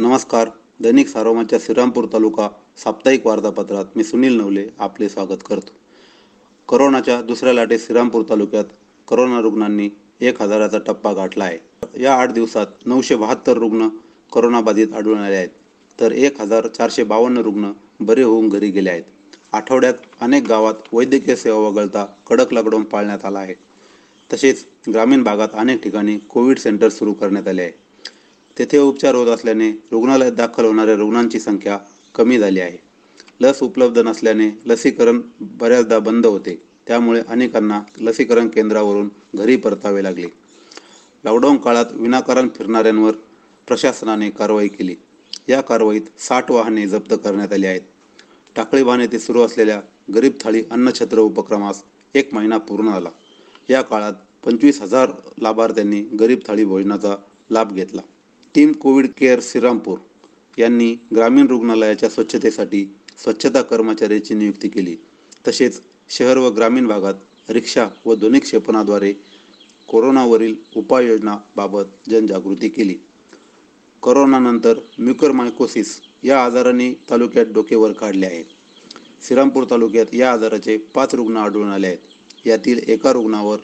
नमस्कार. दैनिक सारोमाच्या श्रीरामपूर तालुका साप्ताहिक वार्तापत्रात मी सुनील नवले आपले स्वागत करतो. करोनाच्या दुसऱ्या लाटेत श्रीरामपूर तालुक्यात करोना रुग्णांनी एक हजाराचा टप्पा गाठला आहे. या आठ दिवसात नऊशे बहात्तर रुग्ण करोनाबाधित आढळून आले आहेत. तर एक हजार चारशे बावन्न रुग्ण बरे होऊन घरी गेले आहेत. आठवड्यात अनेक गावात वैद्यकीय सेवा वगळता कडक लॉकडाऊन पाळण्यात आला आहे. तसेच ग्रामीण भागात अनेक ठिकाणी कोविड सेंटर सुरू करण्यात आले आहे. तेथे उपचार होत असल्याने रुग्णालयात दाखल होणाऱ्या रुग्णांची संख्या कमी झाली आहे. लस उपलब्ध नसल्याने लसीकरण बऱ्याचदा बंद होते. त्यामुळे अनेकांना लसीकरण केंद्रावरून घरी परतावे लागले. लॉकडाऊन काळात विनाकारण फिरणाऱ्यांवर प्रशासनाने कारवाई केली. या कारवाईत साठ वाहने जप्त करण्यात आली आहेत. टाकळीबाण येथे सुरू असलेल्या गरीब थाळी अन्नछत्र उपक्रमास एक महिना पूर्ण झाला. या काळात पंचवीस हजार लाभार्थ्यांनी गरीब थाळी भोजनाचा लाभ घेतला. टीम कोविड केअर श्रीरामपूर यांनी ग्रामीण रुग्णालयाच्या स्वच्छतेसाठी स्वच्छता कर्मचाऱ्याची नियुक्ती केली. तसेच शहर व ग्रामीण भागात रिक्षा व ध्वनी क्षेपणाद्वारे कोरोनावरील उपाययोजनाबाबत जनजागृती केली. करोनानंतर म्युकरमायकोसिस या आजाराने तालुक्यात डोके वर काढले आहे. श्रीरामपूर तालुक्यात या आजाराचे पाच रुग्ण आढळून आले आहेत. यातील एका रुग्णावर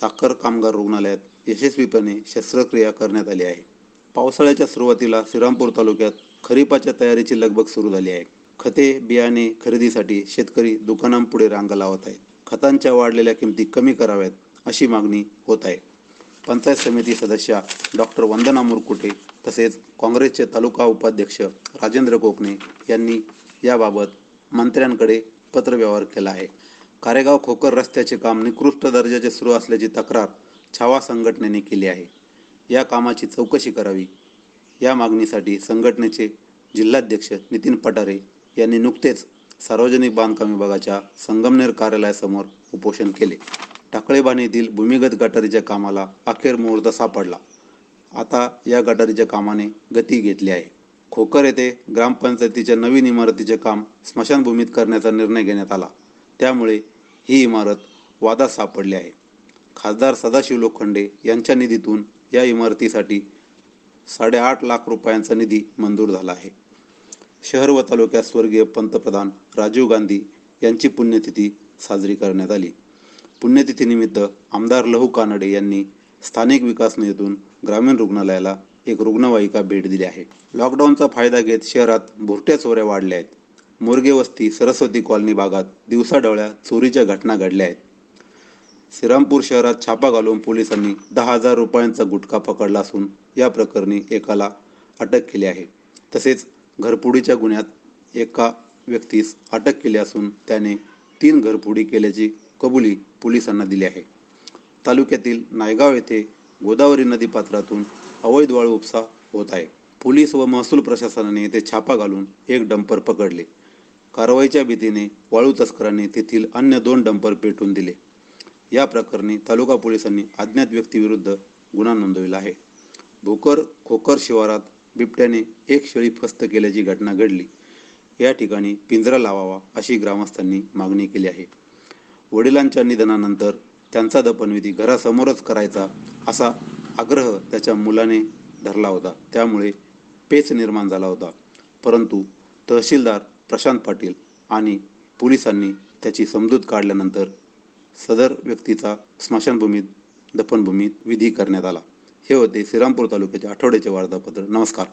साखर कामगार रुग्णालयात यशस्वीपणे शस्त्रक्रिया करण्यात आली आहे. पावसाळ्याच्या सुरुवातीला श्रीरामपूर तालुक्यात खरीपाच्या तयारीची लगबग सुरू झाली आहे. खते बियाणे खरेदीसाठी शेतकरी दुकानांपुढे रांगा लावत आहेत. खतांच्या वाढलेल्या किमती कमी कराव्यात अशी मागणी होत आहे. पंचायत समिती सदस्या डॉक्टर वंदना मुरकुटे तसेच काँग्रेसचे तालुका उपाध्यक्ष राजेंद्र कोकणे यांनी याबाबत मंत्र्यांकडे पत्रव्यवहार केला आहे. कारेगाव खोकर रस्त्याचे काम निकृष्ट दर्जाचे सुरू असल्याची तक्रार छावा संघटनेने केली आहे. या कामाची चौकशी करावी. या मागणीसाठी संघटनेचे जिल्हाध्यक्ष नितीन पटारे यांनी नुकतेच सार्वजनिक बांधकाम विभागाच्या संगमनेर कार्यालयासमोर उपोषण केले. टाकळेबाण येथील भूमिगत गटारीच्या कामाला अखेर मुहूर्त सापडला. आता या गटारीच्या कामाने गती घेतली आहे. खोकर येथे ग्रामपंचायतीच्या नवीन इमारतीचे काम स्मशानभूमीत करण्याचा निर्णय घेण्यात आला. त्यामुळे ही इमारत वादात सापडली आहे. खासदार सदाशिव लोखंडे यांच्या निधीतून या इमारतीसाठी साडेआठ लाख रुपयांचा निधी मंजूर झाला आहे. शहर व तालुक्यात स्वर्गीय पंतप्रधान राजीव गांधी यांची पुण्यतिथी साजरी करण्यात आली. पुण्यतिथीनिमित्त आमदार लहू कानडे यांनी स्थानिक विकास निधीतून ग्रामीण रुग्णालयाला एक रुग्णवाहिका भेट दिली आहे. लॉकडाऊनचा फायदा घेत शहरात भुरट्या चोऱ्या वाढल्या आहेत. मोरगे वस्ती सरस्वती कॉलनी भागात दिवसाढवळ्या चोरीच्या घटना घडल्या आहेत. श्रीरामपूर शहरात छापा घालून पोलिसांनी दहा हजार रुपयांचा गुटखा पकडला असून या प्रकरणी एकाला अटक केली आहे. तसेच घरफोडीच्या गुन्ह्यात एका व्यक्तीस अटक केली असून त्याने तीन घरफोडी केल्याची कबुली पोलिसांना दिली आहे. तालुक्यातील नायगाव येथे गोदावरी नदीपात्रातून अवैध वाळू उपसा होत आहे. पोलीस व महसूल प्रशासनाने येथे छापा घालून एक डंपर पकडले. कारवाईच्या भीतीने वाळू तस्करांनी तेथील अन्य दोन डंपर पेटून दिले. या प्रकरणी तालुका पोलिसांनी अज्ञात व्यक्तीविरुद्ध गुन्हा नोंदविला आहे. भोकर खोकर शिवारात बिबट्याने एक शेळी फस्त केल्याची घटना घडली. या ठिकाणी पिंजरा लावावा अशी ग्रामस्थांनी मागणी केली आहे. वडिलांच्या निधनानंतर त्यांचा दफनविधी घरासमोरच करायचा असा आग्रह त्याच्या मुलाने धरला होता. त्यामुळे पेच निर्माण झाला होता. परंतु तहसीलदार प्रशांत पाटील आणि पोलिसांनी त्याची समजूत काढल्यानंतर सदर व्यक्तीचा स्मशानभूमीत दफनभूमीत विधी करण्यात आला. हे होते श्रीरामपूर तालुक्याचे आठवड्याचे वार्तापत्र. नमस्कार.